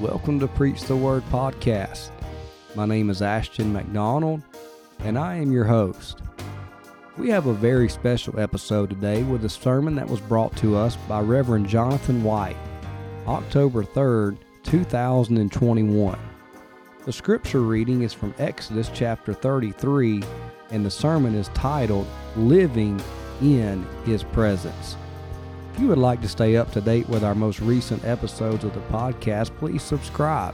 Welcome to Preach the Word podcast. My name is Ashton McDonald, and I am your host. We have a very special episode today with a sermon that was brought to us by Reverend Jonathan White, October 3rd, 2021. The scripture reading is from Exodus chapter 33, and the sermon is titled Living in His Presence. If you would like to stay up to date with our most recent episodes of the podcast, please subscribe.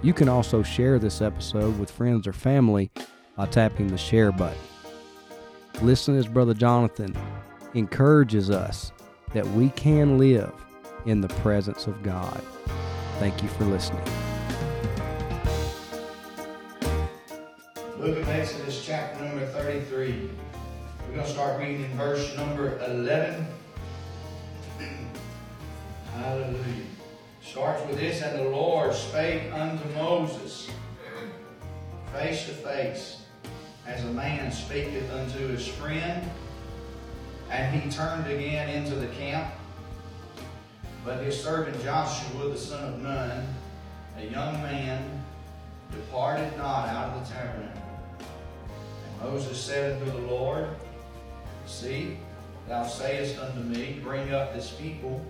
You can also share this episode with friends or family by tapping the share button. Listen as Brother Jonathan encourages us that we can live in the presence of God. Thank you for listening. Book of Exodus, chapter number 33. We're going to start reading in verse number 11. Hallelujah. Starts with this And the Lord spake unto Moses face to face, as a man speaketh unto his friend. And he turned again into the camp. But his servant Joshua, the son of Nun, a young man, departed not out of the tabernacle. And Moses said unto the Lord, See, thou sayest unto me, Bring up this people,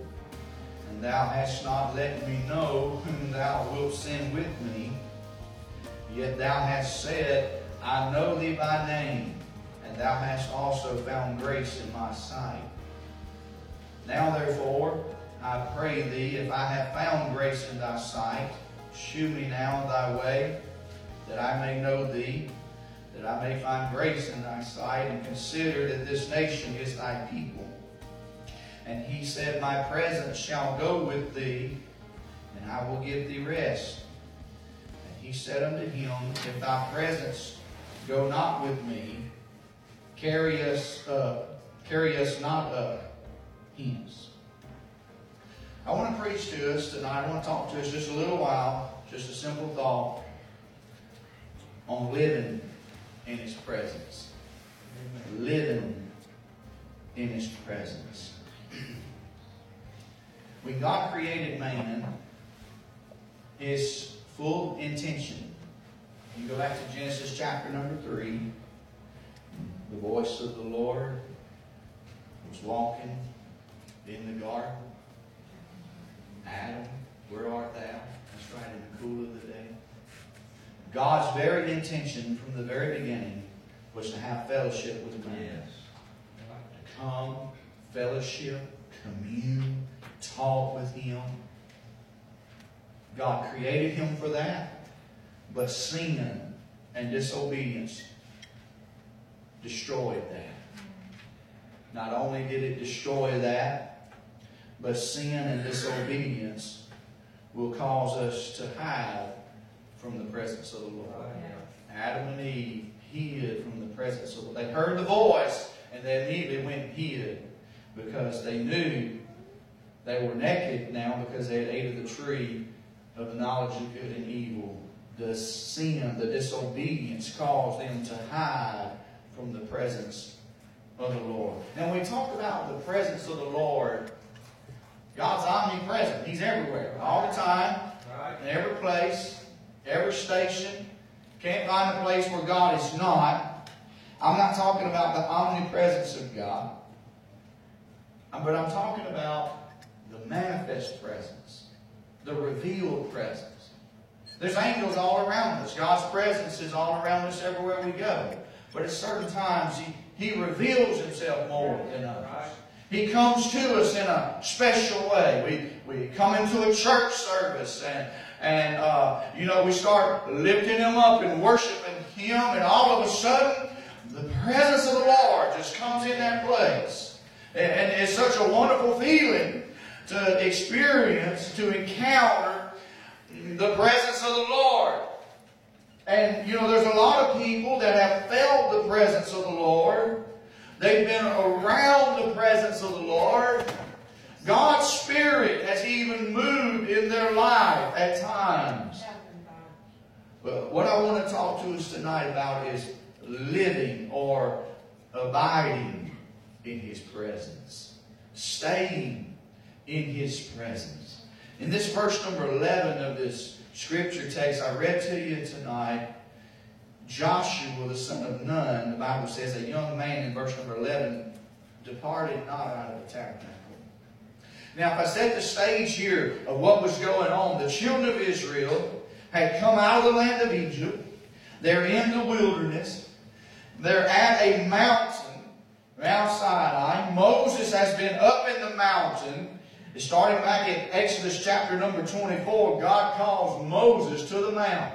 and thou hast not let me know whom thou wilt send with me. Yet thou hast said, I know thee by name, and thou hast also found grace in my sight. Now therefore, I pray thee, if I have found grace in thy sight, shew me now thy way, that I may know thee, that I may find grace in thy sight, and consider that this nation is thy people. And he said, My presence shall go with thee, and I will give thee rest. And he said unto him, If thy presence go not with me, carry us up, carry us not up hence. I want to preach to us tonight. I want to talk to us just a little while, just a simple thought on living in His presence. Living in His presence. When God created man, His full intention, you go back to Genesis chapter number 3, the voice of the Lord was walking in the garden. Adam, where art thou? That's right, in the cool of the day. God's very intention from the very beginning was to have fellowship with man. Yes. To come, fellowship, commune, talk with him. God created him for that, but sin and disobedience destroyed that. Not only did it destroy that, but sin and disobedience will cause us to hide from the presence of the Lord. Adam and Eve hid from the presence of the Lord. They heard the voice and they immediately went and hid because they knew they were naked now because they had ate of the tree of the knowledge of good and evil. The sin, the disobedience caused them to hide from the presence of the Lord. Now, when we talk about the presence of the Lord, God's omnipresent. He's everywhere, all the time, in every place, every station. Can't find a place where God is not. I'm not talking about the omnipresence of God, um, but I'm talking about the manifest presence, the revealed presence. There's angels all around us. God's presence is all around us everywhere we go. But at certain times, He, he reveals Himself more than others. He comes to us in a special way. We, we come into a church service and, and uh, you know, we start lifting Him up and worshiping Him, and all of a sudden, the presence of the Lord just comes in that place. And, and it's such a wonderful feeling to experience, to encounter the presence of the Lord. And, you know, there's a lot of people that have felt the presence of the Lord. They've been around the presence of the Lord. God's Spirit has even moved in their life at times. But what I want to talk to us tonight about is living or abiding in His presence, staying in His presence. In this verse number 11 of this scripture text I read to you tonight, Joshua, the son of Nun, the Bible says, a young man in verse number 11, departed not out of the tabernacle. Now, if I set the stage here of what was going on, the children of Israel had come out of the land of Egypt. They're in the wilderness. They're at a mountain, Mount Sinai. Moses has been up in the mountain. Starting back in Exodus chapter number 24, God calls Moses to the mount.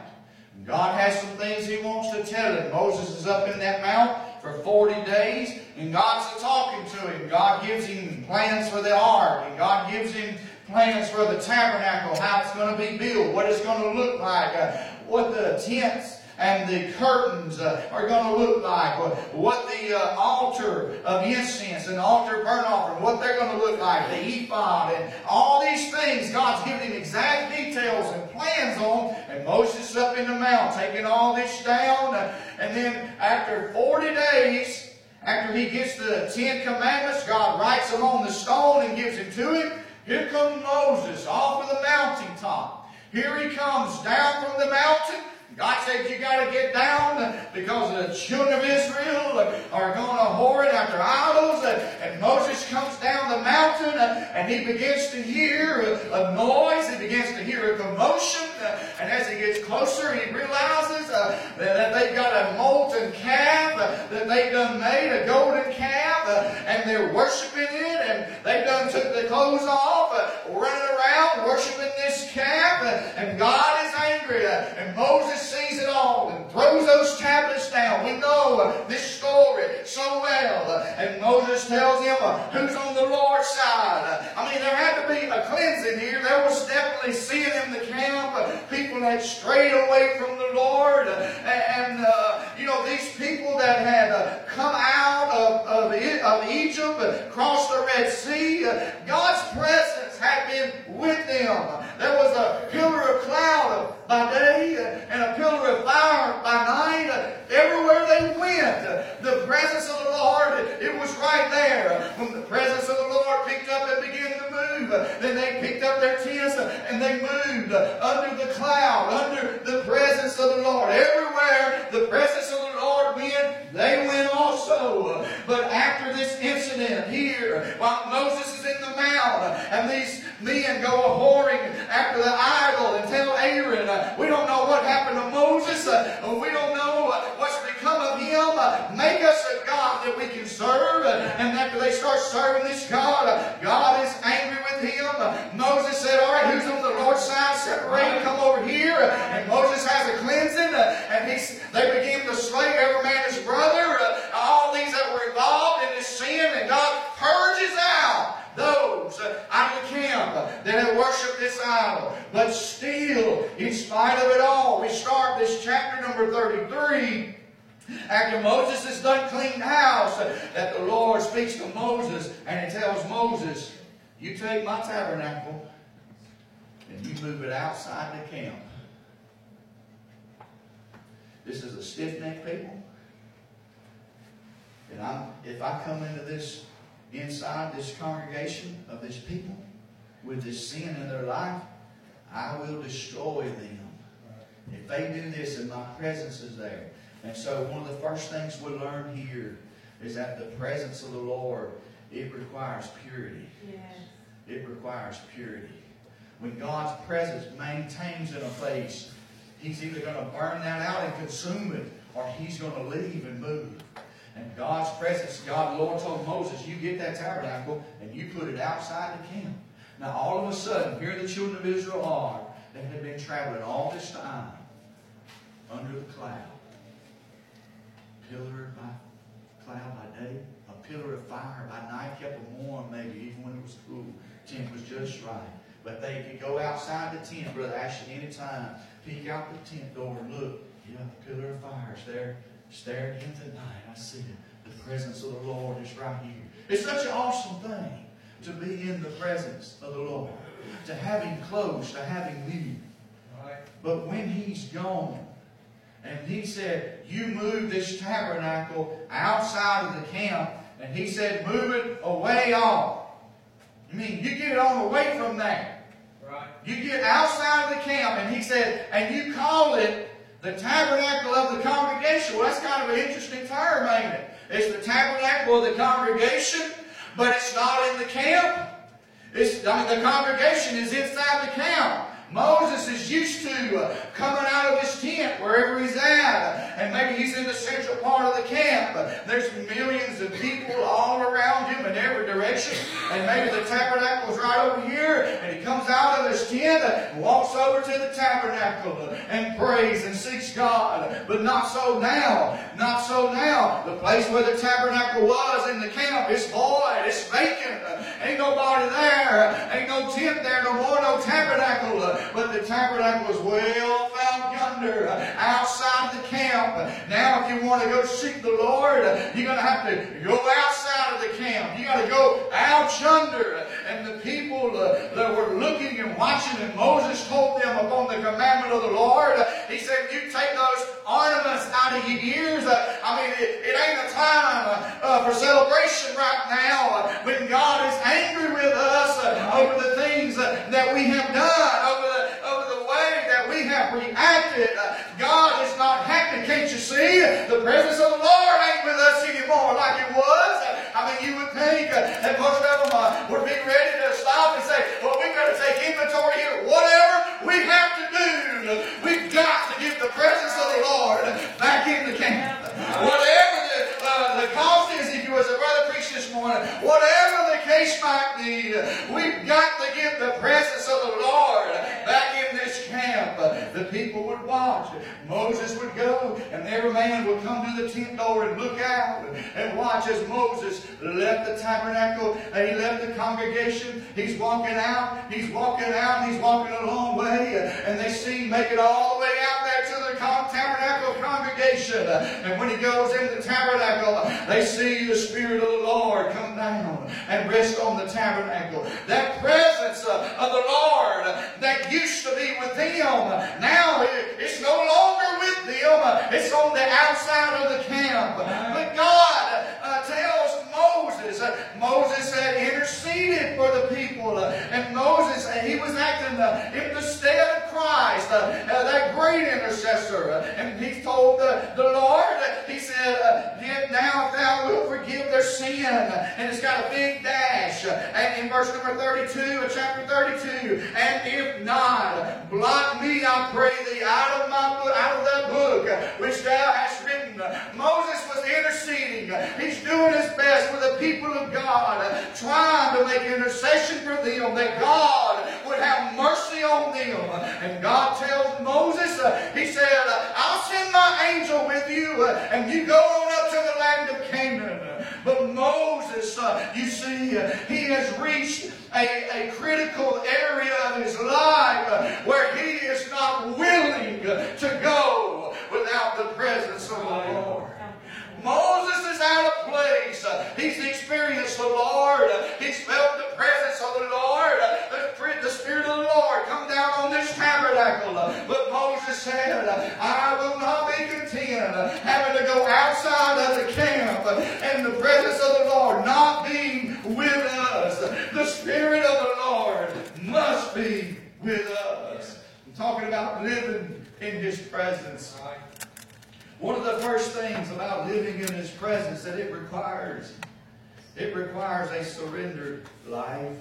God has some things He wants to tell him. Moses is up in that mount for 40 days, and God's talking to him. God gives him plans for the ark, and God gives him plans for the tabernacle, how it's going to be built, what it's going to look like, uh, what the tents and the curtains uh, are going to look like, what the uh, altar of incense and altar burnt offering, what they're going to look like, the ephod, and all these things God's given him exact details and plans on. And Moses up in the mount taking all this down. Uh, and then after 40 days, after he gets the Ten Commandments, God writes them on the stone and gives them to him. Here comes Moses off of the mountaintop. Here he comes down from the mountain. God said you got to get down because the children of Israel are going to hoard after idols. And Moses comes down the mountain and he begins to hear a noise. He begins to hear a commotion. Uh, and as he gets closer, he realizes uh, that they've got a molten calf uh, that they've done made, a golden calf, and they're worshiping it. And they've done took the clothes off, running around worshiping this calf. And God is angry. And Moses sees it all and throws those tablets down. We know uh, this story so well. Uh, and Moses tells him uh, who's on the Lord's side. I mean, there had to be a cleansing here. There was definitely sin in the camp. People had strayed away from the Lord. And, uh, you know, these people that had uh, come out of, of, of Egypt, and crossed the Red Sea, uh, God's presence had been with them. There was a pillar of cloud by day and a pillar of fire by night. Everywhere they went, the presence of the Lord, it was right there. When the presence of the Lord picked up and began to move, then they picked up their tents and they moved under the cloud, under the presence of the Lord. Everywhere the presence of the Lord went, they went also. But after this incident here, while Moses is in the mount and these men go a whoring after the idol and tell Aaron, we don't know what happened to Moses. We don't know what's become of him. Make us a God that we can serve. And after they start serving this God, God is angry with him. Moses said, all right, who's on the Lord's side? Separate, come over here. And Moses has a cleansing. And he, they begin to slay every man his brother. All these that were involved in this sin. And God purges out those out of the camp that have worshipped this idol. But still, in spite of it all, we start this chapter number 33. After Moses has done cleaned house, that the Lord speaks to Moses and he tells Moses, You take my tabernacle and you move it outside the camp. This is a stiff necked people. And I'm, if I come into this inside this congregation of this people with this sin in their life, I will destroy them. If they do this and my presence is there. And so one of the first things we learn here is that the presence of the Lord, it requires purity. Yes. It requires purity. When God's presence maintains in a place, He's either going to burn that out and consume it, or He's going to leave and move. And God's presence, God, the Lord told Moses, you get that tabernacle and you put it outside the camp. Now all of a sudden, here the children of Israel are. They had been traveling all this time under the cloud. Pillar by cloud by day, a pillar of fire by night kept them warm maybe, even when it was cool. Tent was just right. But they could go outside the tent, Brother Ashton, anytime, peek out the tent door and look. Yeah, the pillar of fire is there staring into the night. I see it. The presence of the Lord is right here. It's such an awesome thing to be in the presence of the Lord, to have Him close, to have Him near. But when He's gone, and He said, You move this tabernacle outside of the camp, and He said, Move it away off. You mean you get it on away from there. You get outside of the camp, and he said, and you call it the tabernacle of the congregation. Well, that's kind of an interesting term, ain't it? It's the tabernacle of the congregation, but it's not in the camp. It's, I mean, the congregation is inside the camp. Moses is used to uh, coming out of his tent wherever he's at, and maybe he's in the central part of the camp. There's millions of people all around him in every direction, and maybe the tabernacle is right over here, and he comes out of his tent and walks over to the tabernacle and prays and seeks God. But not so now. Not so now. The place where the tabernacle was in the camp is void. It's vacant. Ain't nobody there. Ain't no tent there no more. No tabernacle but the tabernacle was well found yonder outside the camp. Now, if you want to go seek the Lord, you're going to have to go outside of the camp. You got to go out yonder. And the people uh, that were looking and watching, and Moses told them upon the commandment of the Lord, he said, You take those ornaments out of your ears. Uh, I mean, it, it ain't a time uh, for celebration right now when God is angry with us over the things that we have done, over the, over the way that we have reacted. God is not happy, can't you see? The presence of the Lord ain't with us anymore like it was. I mean, you would think that most of them would be ready to stop and say, well, we've got to take inventory here. Whatever we have to do, we've got to get the presence of the Lord back in the camp. Whatever the, uh, the cost is, if you was a brother preached this morning, whatever the case might be, we've got to get the presence of the Lord back in this camp. The people would watch. Moses would go, and every man would come to the tent door and look out and watch as Moses left the tabernacle and he left the congregation. He's walking out, he's walking out, he's walking a long way, and they see him make it all the way out there to the tabernacle congregation. And when he goes in the tabernacle, they see the Spirit of the Lord come down and rest on the tabernacle. That presence of the Lord that used to be with them, now it's no longer with them. It's on the outside of the camp. But God uh, tells Moses, uh, Moses had interceded for the people. Uh, and Moses, he was acting uh, in the stead Christ, uh, uh, that great intercessor. Uh, and he told the, the Lord, uh, he said, Give now if thou wilt forgive their sin. And it's got a big dash. And in verse number 32 of chapter 32, and if not, blot me, I pray thee, out of my book, out of that book which thou hast Moses was interceding. He's doing his best for the people of God, trying to make intercession for them that God would have mercy on them. And God tells Moses, uh, He said, I'll send my angel with you, uh, and you go on up to the land of Canaan. But Moses, uh, you see, he has reached a, a critical area of his life where he is not willing to go without the presence of the Lord. Moses is out of place. He's experienced the Lord. He's felt the presence of the Lord. The, the Spirit of the Lord come down on this tabernacle. But Moses said, I will not be content having to go outside of the camp and the presence of the Lord not being with us. The Spirit of the Lord must be with us. I'm talking about living in His presence. One of the first things about living in His presence that it requires, it requires a surrendered life.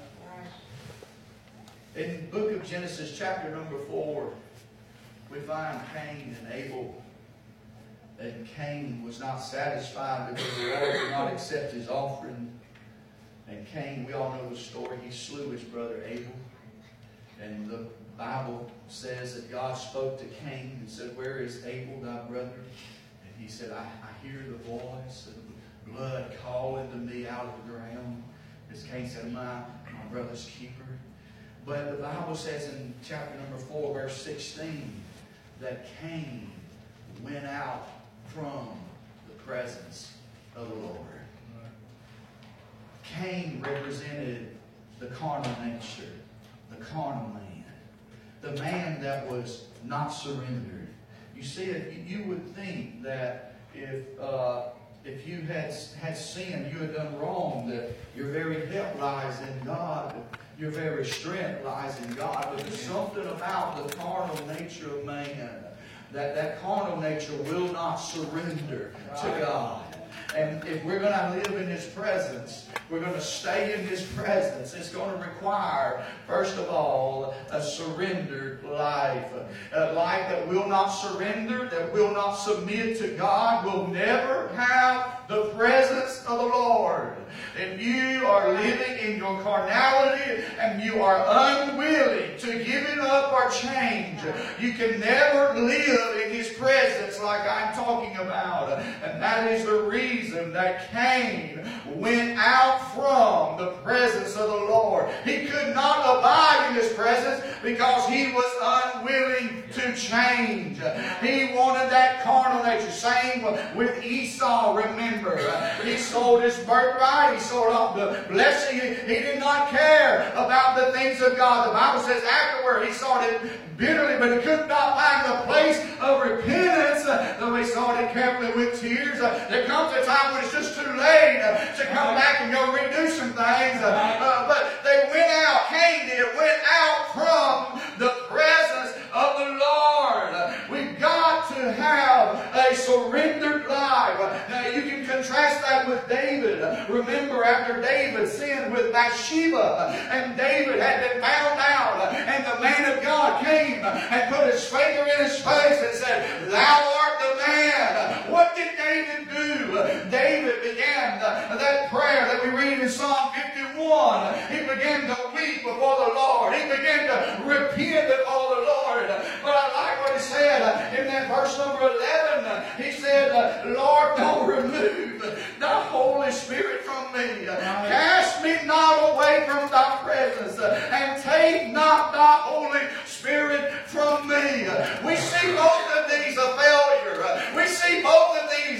In the book of Genesis, chapter number four, we find Cain and Abel. And Cain was not satisfied because the Lord did not accept his offering. And Cain, we all know the story, he slew his brother Abel. And the Bible says that God spoke to Cain and said, Where is Abel, thy brother? And he said, I, I hear the voice of blood calling to me out of the ground. As Cain said, My, my brother's keeper. But the Bible says in chapter number 4, verse 16, that Cain went out from the presence of the Lord. Cain represented the carnal nature, the carnal man the man that was not surrendered. You see, you would think that if uh, if you had, had sinned, you had done wrong, that your very help lies in God, your very strength lies in God. But there's something about the carnal nature of man that that carnal nature will not surrender to God. And if we're going to live in His presence, we're going to stay in His presence. It's going to require, first of all, a surrendered life. A life that will not surrender, that will not submit to God, will never have the presence of the Lord. If you are living in your carnality and you are unwilling to give change, you can never live in His presence like I'm talking about. And that is the reason that Cain went out from the presence of the Lord. He could not abide in His presence because he was unwilling to change. He wanted that carnal nature. Same with Esau, remember. He sold his birthright. He sold off the blessing. He did not care about the things of God. The Bible says afterward he sought it bitterly, but he could not find the place of repentance, though he sought it carefully with tears. There comes a time when it's just too late to come back and go redo some things. Uh, but they went out, Cain did, went out from the presence of the Lord. We've got to have a surrendered life. Now you can contrast that with David. Remember after David sinned with Bathsheba and David had been found out and the man of God came and put his finger in his face and said, Thou art the man. What did David do? David began that prayer that we read in Psalm 51. He began to weep before the Lord. He began to repent before the Lord. But I like what he said in that verse number 11. He said, Lord, don't remove the Holy Spirit from me. Cast me not away from thy presence and take not thy Holy Spirit from me. We see both of these a failure. We see both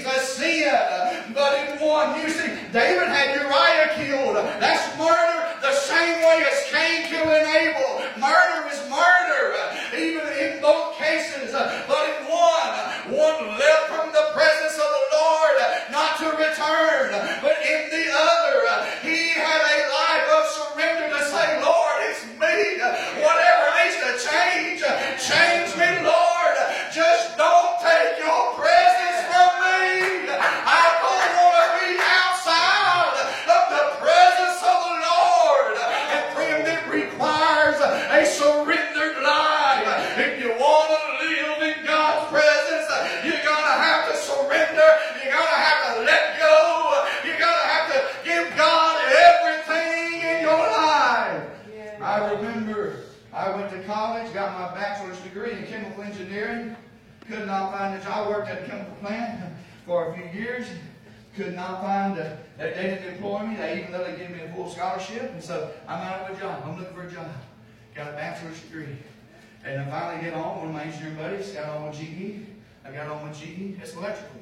a sin. But in one, you see, David had Uriah killed. That's murder the same way as Cain killing Abel. Murder is murder, even in both cases. But in one, one left from the presence of the Lord, not to return. But in the few years. Could not find a, they didn't employ me, they, even though they gave me a full scholarship. And so I'm out of a job. I'm looking for a job. Got a bachelor's degree. And I finally get on, one of my engineering buddies got on with GE. I got on with GE. It's electrical.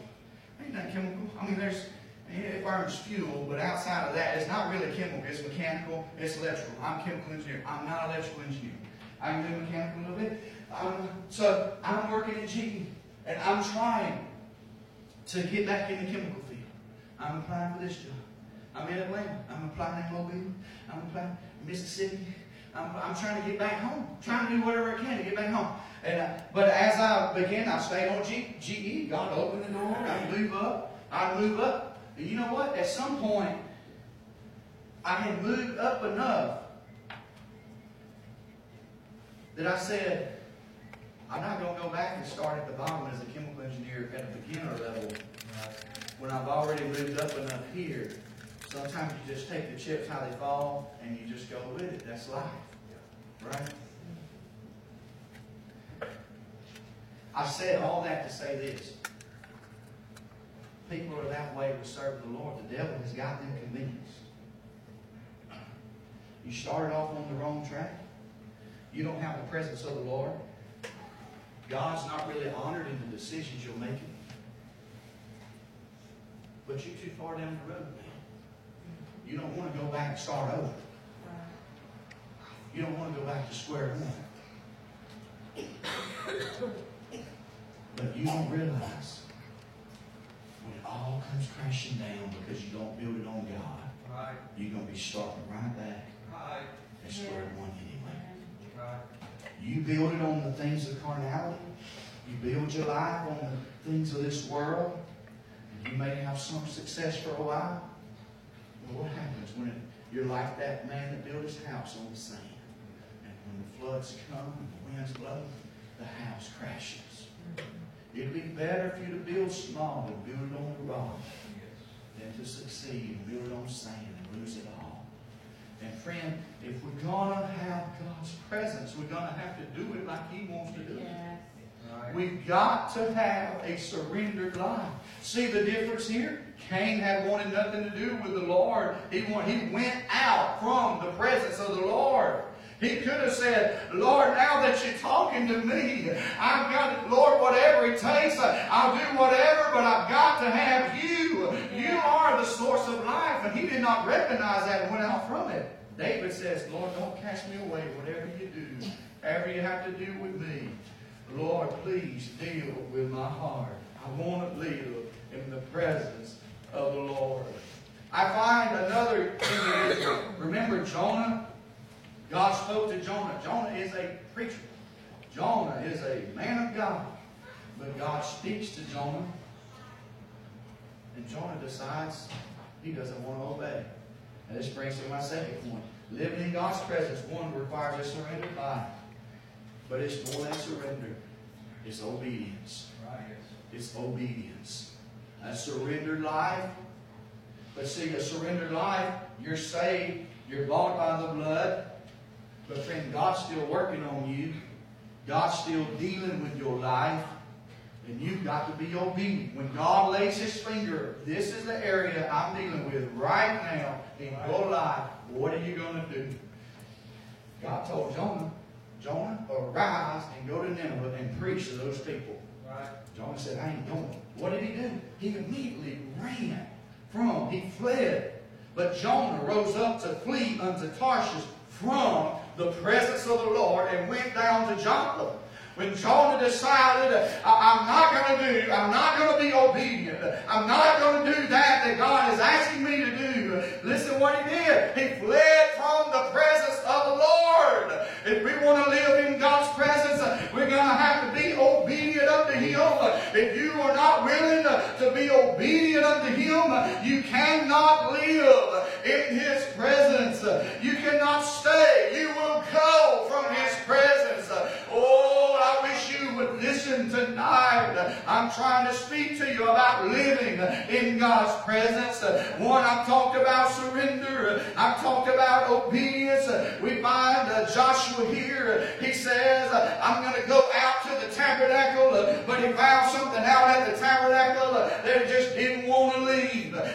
Ain't that chemical. I mean, there's, it burns fuel, but outside of that, it's not really chemical. It's mechanical. It's electrical. I'm a chemical engineer. I'm not an electrical engineer. I can do mechanical a little bit. Um, so I'm working at GE, and I'm trying to get back in the chemical field. I'm applying for this job. I'm in Atlanta. I'm applying in Mobile. I'm applying in Mississippi. I'm, I'm trying to get back home. trying to do whatever I can to get back home. And uh, but as I began, I stayed on G, GE. God opened the door. I move up. I move up. And you know what? At some point, I had moved up enough that I said, I'm not going to go back and start at the bottom as a chemical engineer at a beginner level when I've already moved up enough here. Sometimes you just take the chips how they fall and you just go with it. That's life. Right? I said all that to say this. People are that way with serving the Lord. The devil has got them convinced. You started off on the wrong track. You don't have the presence of the Lord. God's not really honored in the decisions you're making. But you're too far down the road now. You don't want to go back and start over. You don't want to go back to square one. But you don't realize when it all comes crashing down because you don't build it on God, Right. you're going to be starting right back Right. at square one anyway. Right. You build it on the things of carnality. You build your life on the things of this world. And you may have some success for a while. But what happens when it, you're like that man that built his house on the sand? And when the floods come and the winds blow, the house crashes. It'd be better for you to build small and build it on the rock than to succeed and build it on sand and lose it all. And friend, if we're gonna have God's presence, we're gonna have to do it like He wants to do it. Right. We've got to have a surrendered life. See the difference here? Cain had wanted nothing to do with the Lord. He, want, he went out from the presence of the Lord. He could have said, Lord, now that you're talking to me, I've got, Lord, whatever it takes, I'll do whatever, but I've got to have you. The source of life. And he did not recognize that and went out from it. David says, Lord, don't cast me away, whatever you do, whatever you have to do with me. Lord, please deal with my heart. I want to live in the presence of the Lord. I find another individual. Remember Jonah? God spoke to Jonah. Jonah is a preacher. Jonah is a man of God. But God speaks to Jonah. And Jonah decides he doesn't want to obey. And this brings to my second point. Living in God's presence, one, requires a surrendered life. But it's more than surrender. It's obedience. It's obedience. A surrendered life. But see, a surrendered life, you're saved, you're bought by the blood. But friend, God's still working on you. God's still dealing with your life. And you've got to be obedient. When God lays his finger, this is the area I'm dealing with right now in your life. What are you going to do? God told Jonah, Jonah, arise and go to Nineveh and preach to those people. Right. Jonah said, I ain't going. What did he do? He immediately ran from, he fled. But Jonah rose up to flee unto Tarshish from the presence of the Lord and went down to Joppa. When Jonah decided, uh, I'm not going to do, I'm not going to be obedient. I'm not going to do that that God is asking me to do. Listen what he did. He fled from the presence of the Lord. If we want to live in God's presence, uh, we're going to have to be obedient unto Him. If you are not willing uh, to be obedient unto Him, you cannot live in His presence. You cannot stay. You will go from His presence. Oh, I wish you would listen tonight. I'm trying to speak to you about living in God's presence. One, I've talked about surrender. I've talked about obedience. We find uh, Joshua here. He says, I'm going to go out to the tabernacle, but he found something out at the tabernacle that he just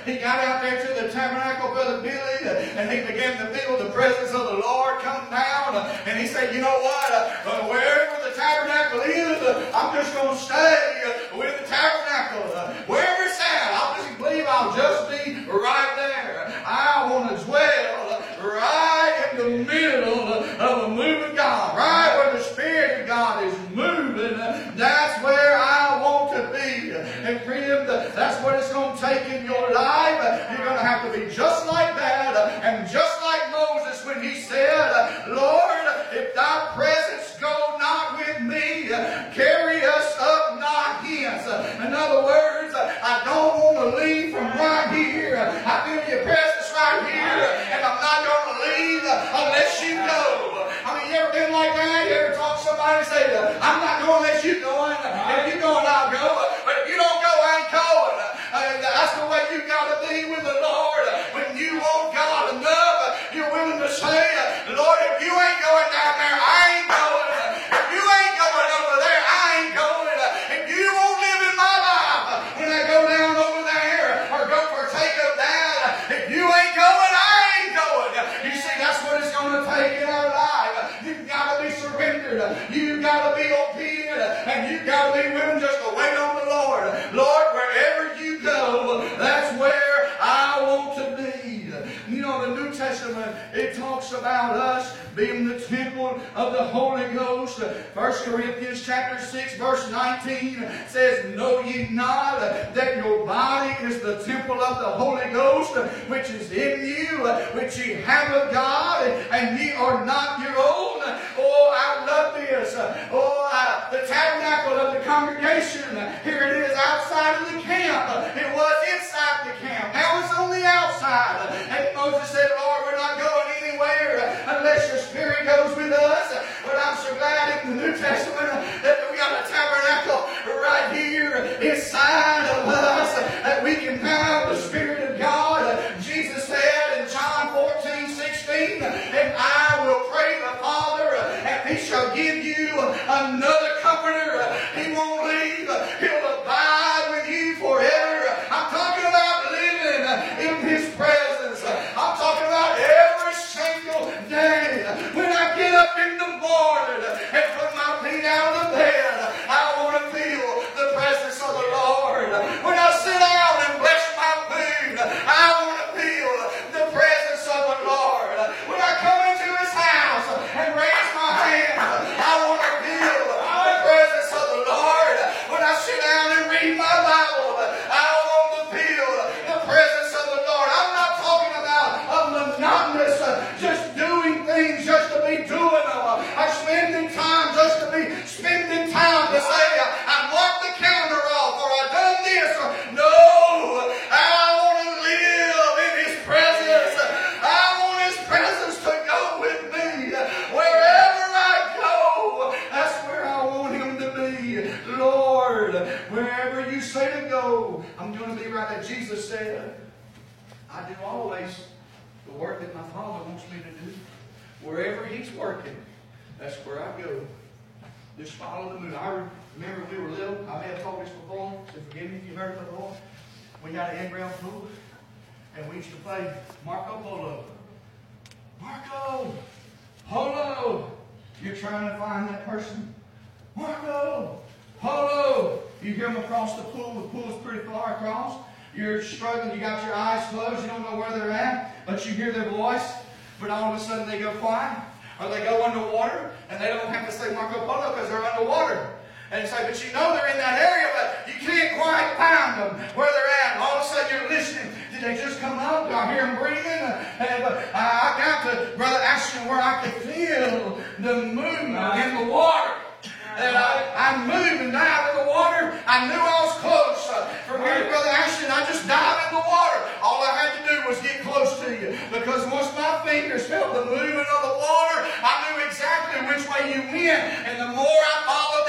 He got out there to the tabernacle, Brother Billy, and he began to feel the presence of the Lord come down. And he said, You know what? Uh, wherever the tabernacle is, I'm just going to stay with the tabernacle. Wherever it's at, I'll just believe I'll just be right there. I want to dwell right in the middle in your life. Testament it talks about us being the temple of the Holy Ghost. 1 Corinthians chapter 6 verse 19 says, Know ye not that your body is the temple of the Holy Ghost, which is in you, which ye have of God, and ye are not your own. Oh, I love this. Oh, the tabernacle of the congregation. Here it is outside of the camp. It was inside the camp. Now it's on the outside. And Moses said, Lord, we're not going anywhere unless your spirit goes with us. But I'm so glad in the New Testament that we got a tabernacle right here inside of us that we can have the Spirit of God. Jesus said in John 14, 16, and I will pray the Father, and he shall give you another that my Father wants me to do. Wherever He's working, that's where I go. Just follow the moon. I remember we were little. I may have told this before, so forgive me if you've heard it before. We got an in-ground pool, and we used to play Marco Polo. Marco Polo! You're trying to find that person. Marco Polo! You hear across the pool. The pool's pretty far across. You're struggling. You got your eyes closed. You don't know where they're at, but you hear their voice. But all of a sudden they go quiet, or they go underwater, and they don't have to say Marco Polo because they're underwater. And it's like, but you know they're in that area, but you can't quite find them where they're at. All of a sudden you're listening. Did they just come up? Do I hear them breathing? And but I got to Brother Ashton where I could feel the movement in the water. And I, I'm moving down in the water. I knew I was close. Uh, From here, Brother Ashton, I just dived in the water. All I had to do was get close to you. Because once my fingers felt the movement of the water, I knew exactly which way you went. And the more I followed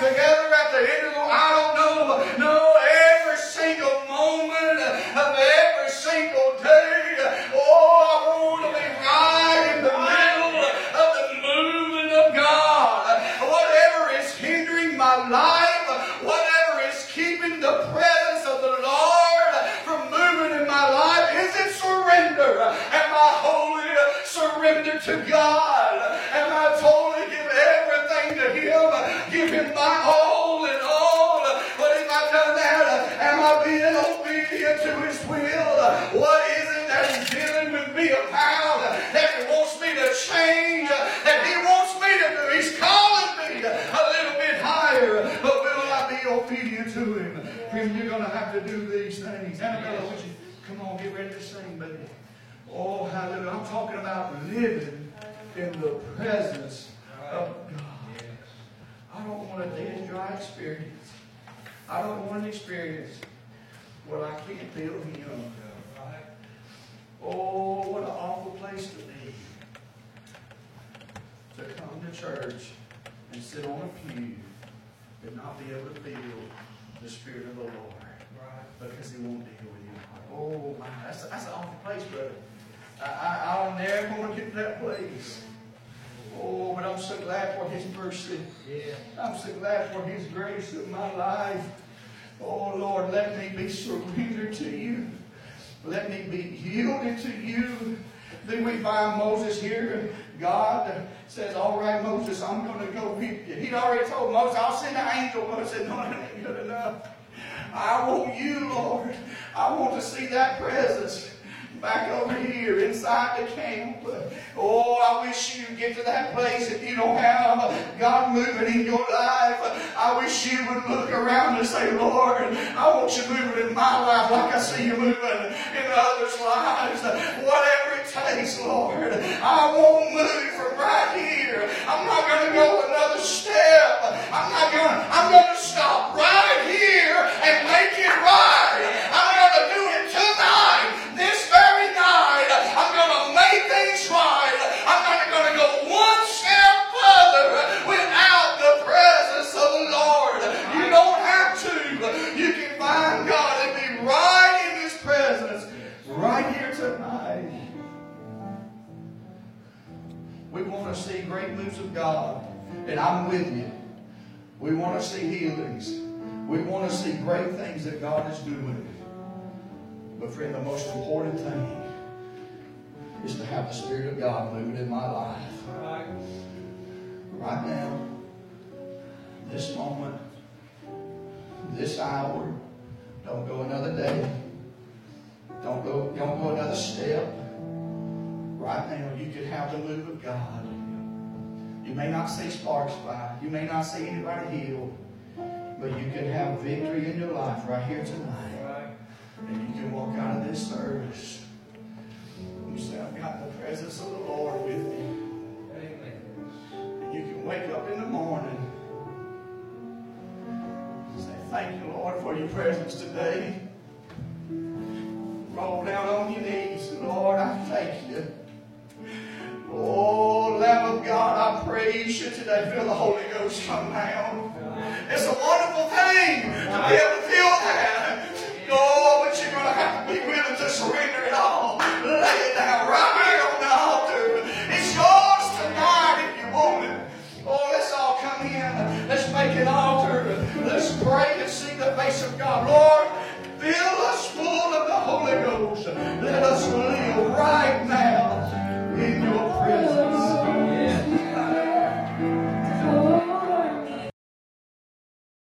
together to do these things. Annabella, would you come on, get ready to sing, baby? Oh, hallelujah. I'm talking about living in the presence of God. I don't want a dead, dry experience. I don't want an experience where I can't feel Him. Oh, what an awful place to be. To come to church and sit on a pew and not be able to feel the Spirit of the Lord. Because He won't deal with you. Oh, my. That's, that's an awful place, brother. Uh, uh, I, I, I'll never want to get to that place. Oh, but I'm so glad for His mercy. Yeah. I'm so glad for His grace in my life. Oh, Lord, let me be surrendered to you. Let me be yielded to you. Then we find Moses here. God says, All right, Moses, I'm going to go with you. He'd already told Moses, I'll send an angel. Moses said, No, that ain't good enough. I want you, Lord. I want to see that presence back over here inside the camp. Oh, I wish you would get to that place if you don't have God moving in your life. I wish you would look around and say, Lord, I want you moving in my life like I see you moving in others' lives. Whatever it takes, Lord. I won't move from right here. I'm not going to things that God is doing. But friend, the most important thing is to have the Spirit of God moving in my life. Right now, this moment, this hour. Don't go another day. Don't go, don't go another step. Right now, you could have the move of God. You may not see sparks fly. You may not see anybody healed. But you can have victory in your life right here tonight. And you can walk out of this service. You say, I've got the presence of the Lord with me. And you can wake up in the morning. Say, thank you, Lord, for your presence today. Roll down on your knees. Lord, I thank you. Oh, Lamb of God, I praise you today. Feel the Holy Ghost come down. It's a wonderful thing to be able to feel that. Oh, but you're going to have to be willing to surrender it all. Lay it down right here on the altar. It's yours tonight if you want it. Oh, let's all come in. Let's make an altar. Let's pray and seek the face of God. Lord, fill us full of the Holy Ghost. Let us live right now